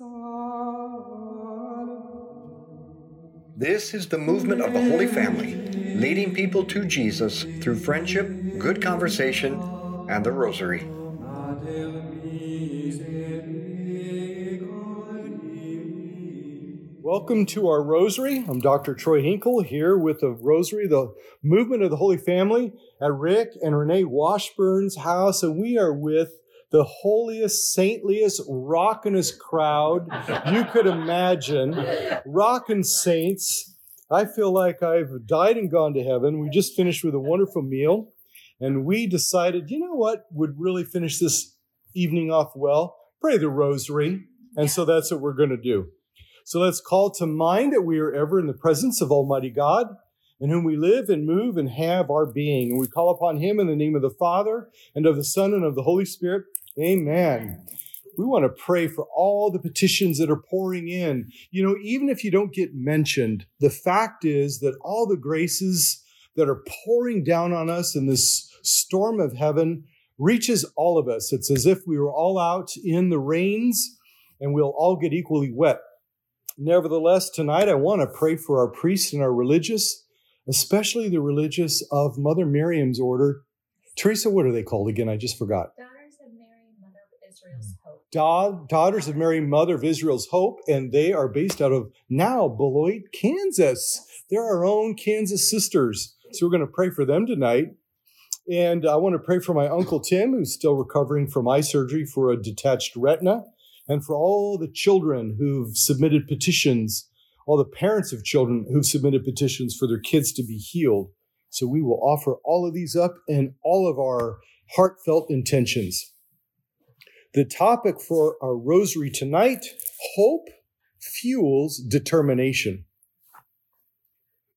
This is the movement of the Holy Family, leading people to Jesus through friendship, good conversation, and the Rosary. Welcome to our Rosary. I'm Dr. Troy Hinkle here with the Rosary, the movement of the Holy Family at Rick and Renee Washburn's house, and we are with the holiest, saintliest, rockinest crowd you could imagine. Rockin' saints. I feel like I've died and gone to heaven. We just finished with a wonderful meal, and we decided, you know what would really finish this evening off well? Pray the rosary. And so that's what we're going to do. So let's call to mind that we are ever in the presence of Almighty God, in whom we live and move and have our being. And we call upon Him in the name of the Father, and of the Son, and of the Holy Spirit. Amen. We want to pray for all the petitions that are pouring in. You know, even if you don't get mentioned, the fact is that all the graces that are pouring down on us in this storm of heaven reaches all of us. It's as if we were all out in the rains and we'll all get equally wet. Nevertheless, tonight I want to pray for our priests and our religious, especially the religious of Mother Miriam's order. Teresa, what are they called again? I just forgot. Da- Daughters of Mary, Mother of Israel's Hope, and they are based out of now Beloit, Kansas. They're our own Kansas sisters. So we're going to pray for them tonight. And I want to pray for my Uncle Tim, who's still recovering from eye surgery for a detached retina, and for all the children who've submitted petitions, all the parents of children who've submitted petitions for their kids to be healed. So we will offer all of these up and all of our heartfelt intentions. The topic for our rosary tonight hope fuels determination.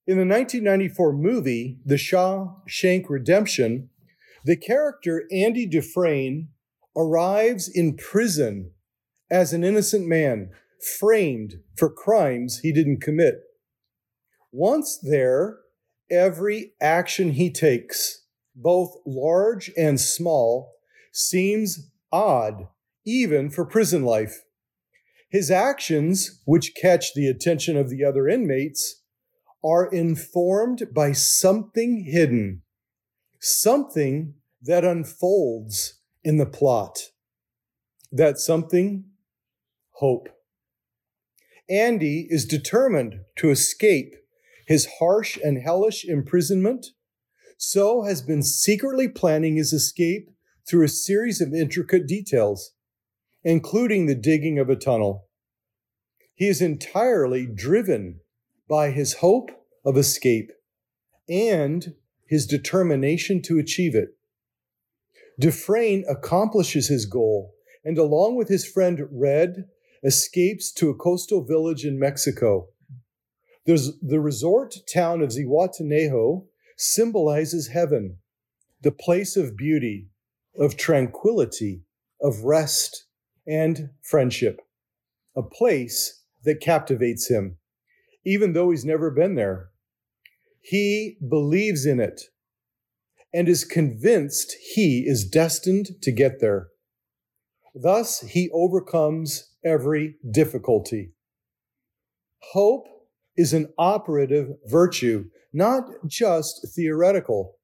In the 1994 movie, The Shawshank Redemption, the character Andy Dufresne arrives in prison as an innocent man, framed for crimes he didn't commit. Once there, every action he takes, both large and small, seems odd, even for prison life. His actions, which catch the attention of the other inmates, are informed by something hidden, something that unfolds in the plot. That something? Hope. Andy is determined to escape his harsh and hellish imprisonment, so has been secretly planning his escape through a series of intricate details, including the digging of a tunnel. He is entirely driven by his hope of escape and his determination to achieve it. Dufresne accomplishes his goal and, along with his friend Red, escapes to a coastal village in Mexico. There's the resort town of Zihuatanejo symbolizes heaven, the place of beauty, of tranquility, of rest, and friendship. A place that captivates him, even though he's never been there. He believes in it and is convinced he is destined to get there. Thus, he overcomes every difficulty. Hope is an operative virtue, not just theoretical.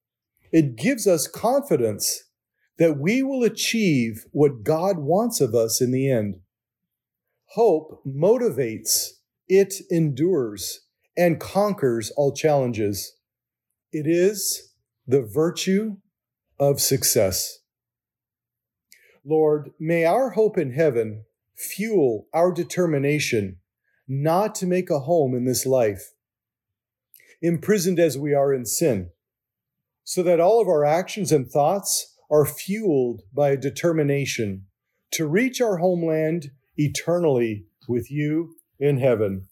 It gives us confidence that we will achieve what God wants of us in the end. Hope motivates, it endures, and conquers all challenges. It is the virtue of success. Lord, may our hope in heaven fuel our determination not to make a home in this life, imprisoned as we are in sin, so that all of our actions and thoughts are fueled by a determination to reach our homeland eternally with you in heaven.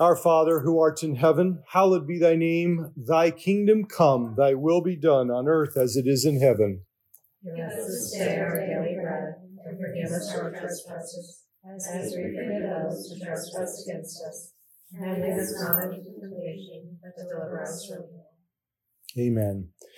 Our Father, who art in heaven, hallowed be thy name. Thy kingdom come, thy will be done on earth as it is in heaven. Give us this day our daily bread, and forgive us our trespasses, as we forgive those who trespass against us. And lead us not into temptation, but deliver us from evil. Amen.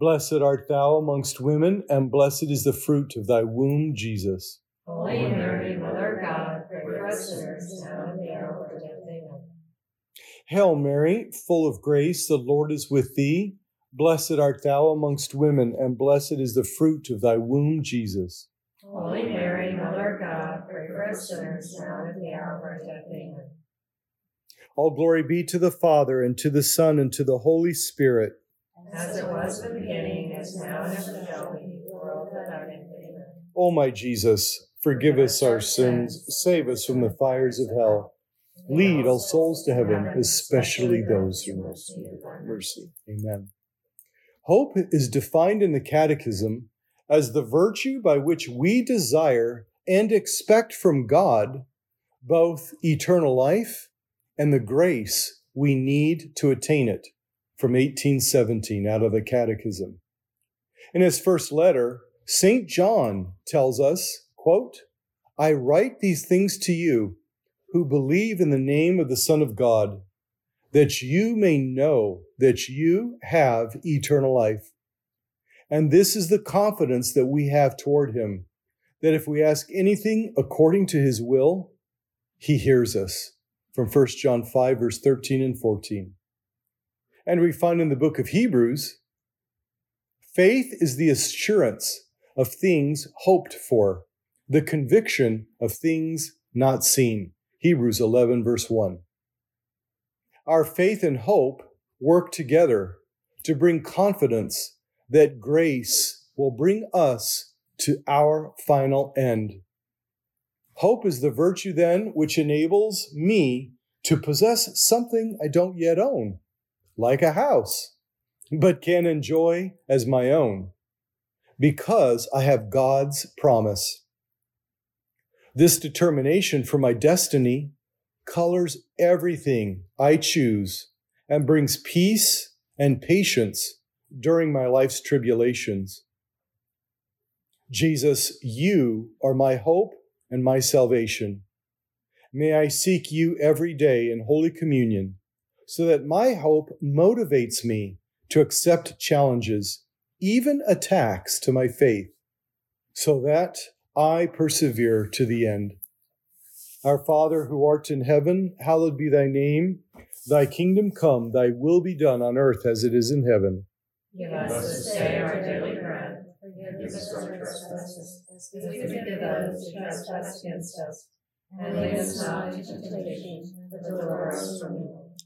Blessed art thou amongst women, and blessed is the fruit of thy womb, Jesus. Holy Mary, Mother of God, pray for us sinners now and at the hour of our death. Amen. Hail Mary, full of grace, the Lord is with thee. Blessed art thou amongst women, and blessed is the fruit of thy womb, Jesus. Holy Mary, Mother of God, pray for us sinners now and at the hour of our death. Amen. All glory be to the Father, and to the Son, and to the Holy Spirit. As it was in the beginning, is now, and ever shall be, world without end. Amen. O my Jesus, forgive us our sins, save us from the fires of hell. Lead all souls to heaven, especially those who most need mercy. Amen. Hope is defined in the Catechism as the virtue by which we desire and expect from God both eternal life and the grace we need to attain it. From 1817 out of the Catechism. In his first letter, St. John tells us, quote, I write these things to you who believe in the name of the Son of God, that you may know that you have eternal life. And this is the confidence that we have toward him, that if we ask anything according to his will, he hears us. From 1 John 5, verse 13 and 14. And we find in the book of Hebrews, faith is the assurance of things hoped for, the conviction of things not seen. Hebrews 11, verse 1. Our faith and hope work together to bring confidence that grace will bring us to our final end. Hope is the virtue then which enables me to possess something I don't yet own, like a house, but can enjoy as my own because I have God's promise. This determination for my destiny colors everything I choose and brings peace and patience during my life's tribulations. Jesus, you are my hope and my salvation. May I seek you every day in Holy Communion so that my hope motivates me to accept challenges, even attacks to my faith, so that I persevere to the end. Our Father who art in heaven, hallowed be thy name. Thy kingdom come, thy will be done on earth as it is in heaven. Give us this day our daily bread. Forgive us our trespasses, as we forgive those who trespass against us. And lead us not into temptation, but deliver us from evil.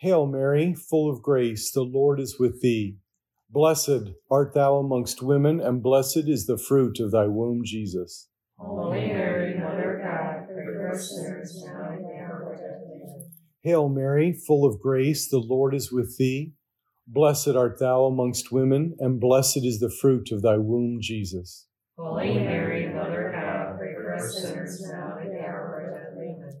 Hail Mary, full of grace, the Lord is with thee. Blessed art thou amongst women, and blessed is the fruit of thy womb, Jesus. Holy Mary, Mother of God, pray for us sinners now and at the hour of our death. Amen. Hail Mary, full of grace, the Lord is with thee. Blessed art thou amongst women, and blessed is the fruit of thy womb, Jesus. Holy Mary, Mother of God, pray for us sinners now and at the hour of our death. Amen.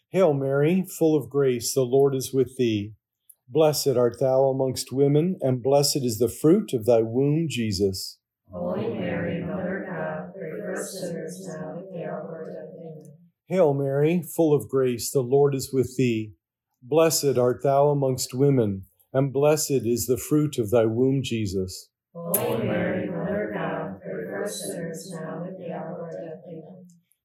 Hail Mary, full of grace, the Lord is with thee. Blessed art thou amongst women, and blessed is the fruit of thy womb, Jesus. Holy Mary, Mother of God, pray for us sinners now and at the hour of our death. Amen. Hail Mary, full of grace, the Lord is with thee. Blessed art thou amongst women, and blessed is the fruit of thy womb, Jesus. Holy Mary,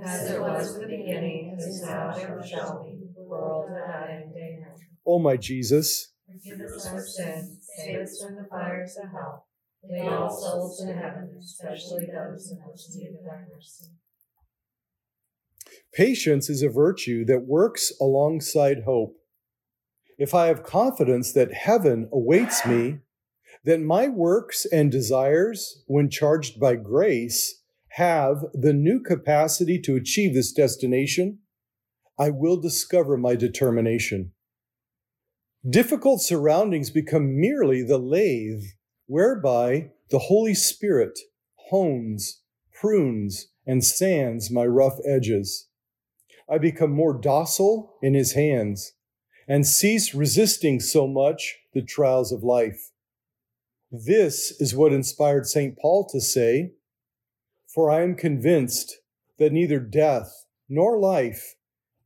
As it was in the beginning, is now, and ever shall be, world without end. Amen. O my Jesus, Forgive us our sins, save us from the fires of hell. Lead all souls to heaven, especially those in most need of thy mercy. patience is a virtue that works alongside hope. If I have confidence that heaven awaits me, then my works and desires, when charged by grace, have the new capacity to achieve this destination. I will discover my determination. Difficult surroundings become merely the lathe whereby the Holy Spirit hones, prunes, and sands my rough edges. I become more docile in his hands and cease resisting so much the trials of life. This is what inspired St. Paul to say, For I am convinced that neither death nor life,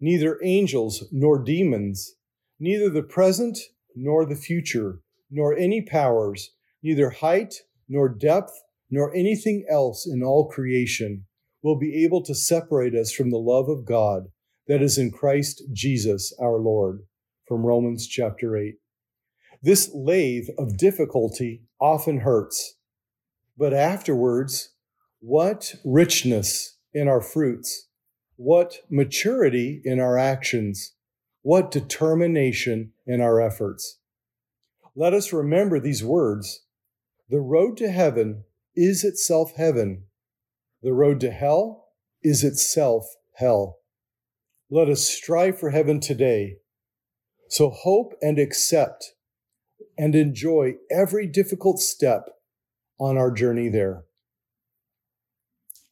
neither angels nor demons, neither the present nor the future, nor any powers, neither height nor depth, nor anything else in all creation will be able to separate us from the love of God that is in Christ Jesus our Lord. From Romans chapter 8. This lathe of difficulty often hurts, but afterwards, what richness in our fruits, what maturity in our actions, what determination in our efforts. Let us remember these words. The road to heaven is itself heaven. The road to hell is itself hell. Let us strive for heaven today. So hope and accept and enjoy every difficult step on our journey there.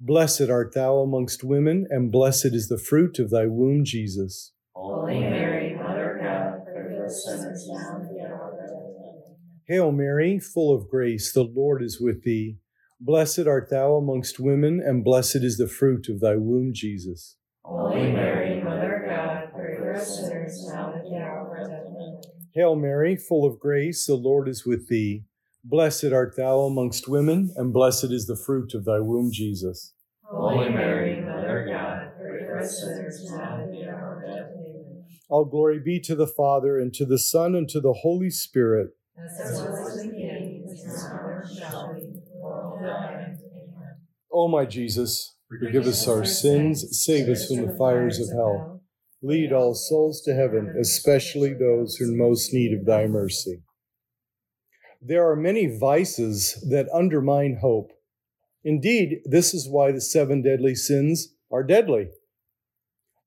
Blessed art thou amongst women, and blessed is the fruit of thy womb, Jesus. Holy Mary, Mother of God, pray for sinners now and the hour of our death. Hail Mary, full of grace, the Lord is with thee. Blessed art thou amongst women, and blessed is the fruit of thy womb, Jesus. Holy Mary, Mother of God, pray for us sinners now and at the hour of our death. Hail Mary, full of grace, the Lord is with thee. Blessed art thou amongst women, and blessed is the fruit of thy womb, Jesus. Holy Mary, Mother of God, pray for us sinners now and at the hour of our death. Amen. All glory be to the Father, and to the Son, and to the Holy Spirit. As it was in the beginning, is now, and shall be, world without end. Amen. O my Jesus, forgive us our sins, save us from the fires of hell. Lead all souls to heaven, especially those who are in most need of thy mercy. There are many vices that undermine hope. Indeed, this is why the seven deadly sins are deadly.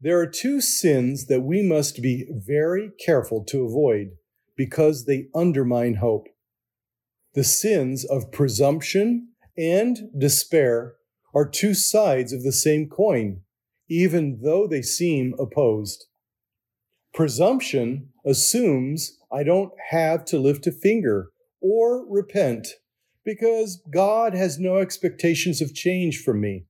There are two sins that we must be very careful to avoid because they undermine hope. The sins of presumption and despair are two sides of the same coin, even though they seem opposed. Presumption assumes I don't have to lift a finger or repent because God has no expectations of change from me.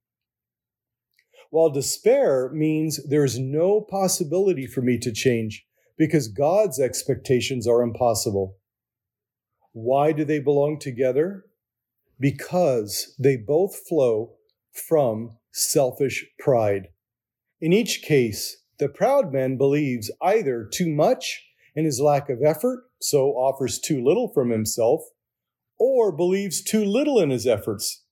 While despair means there's no possibility for me to change because God's expectations are impossible. Why do they belong together? Because they both flow from selfish pride. In each case, the proud man believes either too much in his lack of effort, so offers too little from himself, or believes too little in his efforts,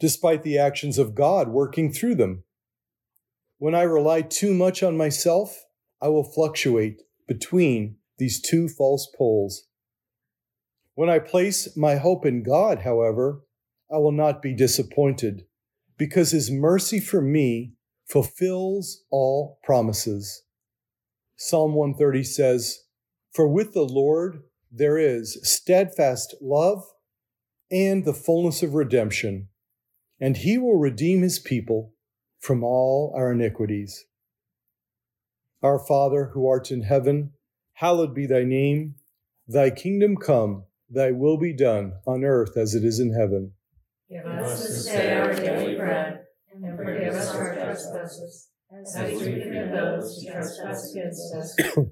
despite the actions of God working through them. When I rely too much on myself, I will fluctuate between these two false poles. When I place my hope in God, however, I will not be disappointed because his mercy for me fulfills all promises. Psalm 130 says, For with the Lord there is steadfast love and the fullness of redemption, and he will redeem his people from all our iniquities. Our Father, who art in heaven, hallowed be thy name. Thy kingdom come, thy will be done on earth as it is in heaven. Give us this day our daily bread, and forgive us our trespasses, as we forgive those who trespass against us.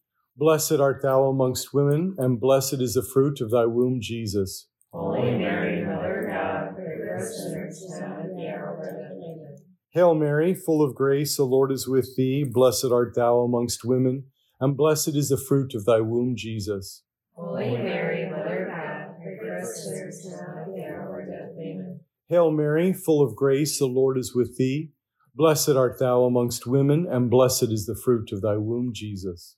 Blessed art thou amongst women, and blessed is the fruit of thy womb, Jesus. Holy Mary, Mother of God, pray for us sinners now and at the hour of our death. Hail Mary, full of grace, the Lord is with thee. Blessed art thou amongst women, and blessed is the fruit of thy womb, Jesus. Holy Mary, Mother of God, pray for us sinners now and at the hour of our death. Amen. Hail Mary, full of grace, the Lord is with thee. Blessed art thou amongst women, and blessed is the fruit of thy womb, Jesus.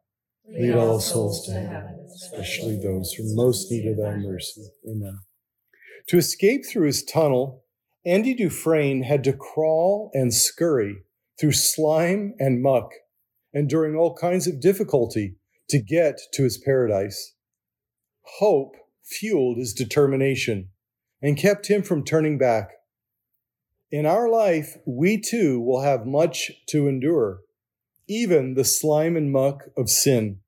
Lead all souls to heaven, especially those who most need of thy mercy. Amen. To escape through his tunnel, Andy Dufresne had to crawl and scurry through slime and muck, enduring all kinds of difficulty to get to his paradise. Hope fueled his determination and kept him from turning back. In our life, we too will have much to endure, even the slime and muck of sin.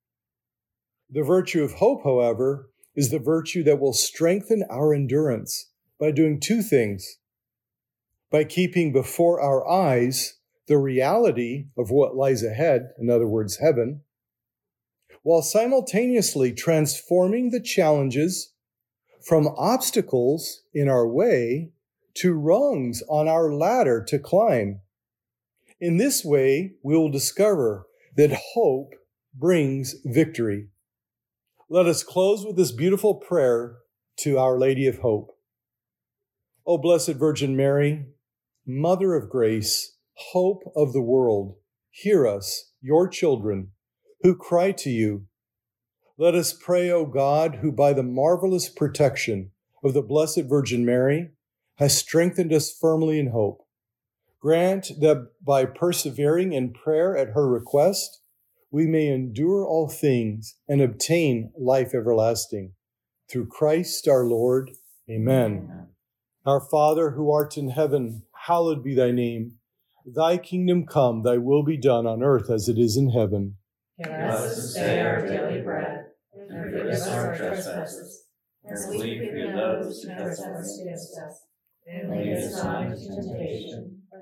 The virtue of hope, however, is the virtue that will strengthen our endurance by doing two things by keeping before our eyes the reality of what lies ahead, in other words, heaven, while simultaneously transforming the challenges from obstacles in our way to rungs on our ladder to climb. In this way, we will discover that hope brings victory. Let us close with this beautiful prayer to Our Lady of Hope. O Blessed Virgin Mary, Mother of Grace, Hope of the world, hear us, your children, who cry to you. Let us pray, O God, who by the marvelous protection of the Blessed Virgin Mary has strengthened us firmly in hope. Grant that by persevering in prayer at her request, we may endure all things and obtain life everlasting. Through Christ our Lord. Amen. Our Father who art in heaven, hallowed be thy name. Thy kingdom come, thy will be done on earth as it is in heaven. Give us this day our daily bread, and forgive us our trespasses, as we forgive those who trespass against us. And lead us not into temptation,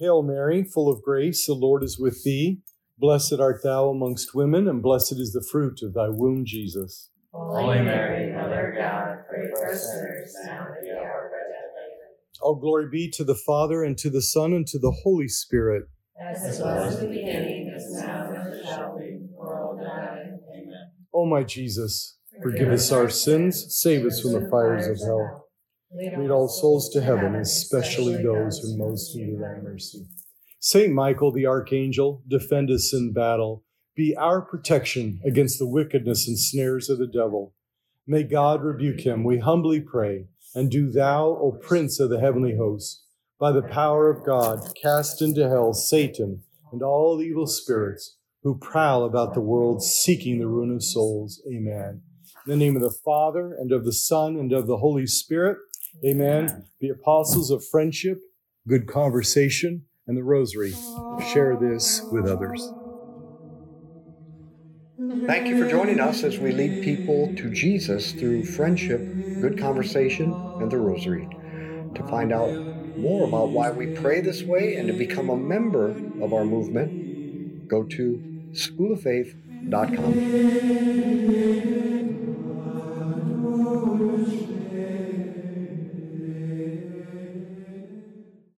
Hail Mary, full of grace, the Lord is with thee. Blessed art thou amongst women, and blessed is the fruit of thy womb, Jesus. Holy Mary, Mother of God, pray for us sinners now and at the hour of our death. Amen. All glory be to the Father, and to the Son, and to the Holy Spirit. As it was in the beginning, is now, and ever shall be, world. Amen. O my Jesus, forgive us our sins, save us from the fires of hell. Lead all souls to heaven, especially those who most need thy mercy. Saint Michael the Archangel, defend us in battle. Be our protection against the wickedness and snares of the devil. May God rebuke him, we humbly pray. And do thou, O Prince of the heavenly host, by the power of God, cast into hell Satan and all evil spirits who prowl about the world seeking the ruin of souls. Amen. In the name of the Father, and of the Son, and of the Holy Spirit. Amen. The apostles of friendship, good conversation, and the rosary. Share this with others. Thank you for joining us as we lead people to Jesus through friendship, good conversation, and the rosary. To find out more about why we pray this way and to become a member of our movement, go to schooloffaith.com.